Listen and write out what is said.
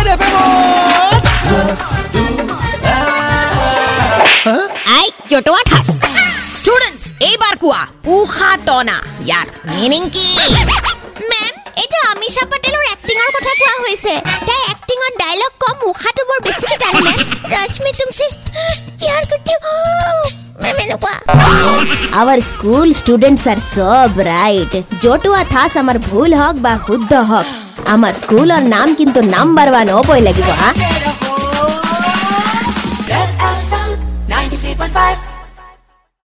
রে I জটোৱা ঠাচ students এইবাৰ কোৱা উষা টনা ইয়াৰ মিনিং কি মেম এইটো আমিষা পেটেলৰ এক্টিঙৰ কথা কোৱা হৈছে তাই এক্টিঙৰ ডায়লগ কম উশাটো বৰ বেছিকে টানিলে ৰশ্মি তুমছে প্যাৰ কৰতে হো মেম এনেকুৱা our school students are so bright জটোৱা থাচ আমাৰ ভুল হওক বা শুদ্ধ হওক আমাৰ স্কুলৰ নাম কিন্তু নাম্বাৰ ওৱান হ'বই লাগিব হা Red FM 93.5